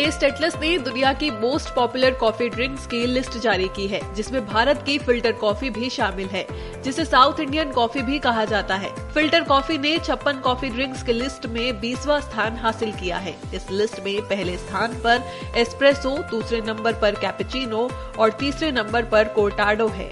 Test Atlas ने दुनिया की मोस्ट पॉपुलर कॉफ़ी ड्रिंक्स की लिस्ट जारी की है, जिसमें भारत की फ़िल्टर कॉफ़ी भी शामिल है, जिसे साउथ इंडियन कॉफ़ी भी कहा जाता है। फ़िल्टर कॉफ़ी ने छप्पन कॉफ़ी ड्रिंक्स की लिस्ट में बीसवा स्थान हासिल किया है। इस लिस्ट में पहले स्थान पर एस्प्रेसो दूसरे नंबर पर कैपेचिनो और तीसरे नंबर पर कोर्टाडो है।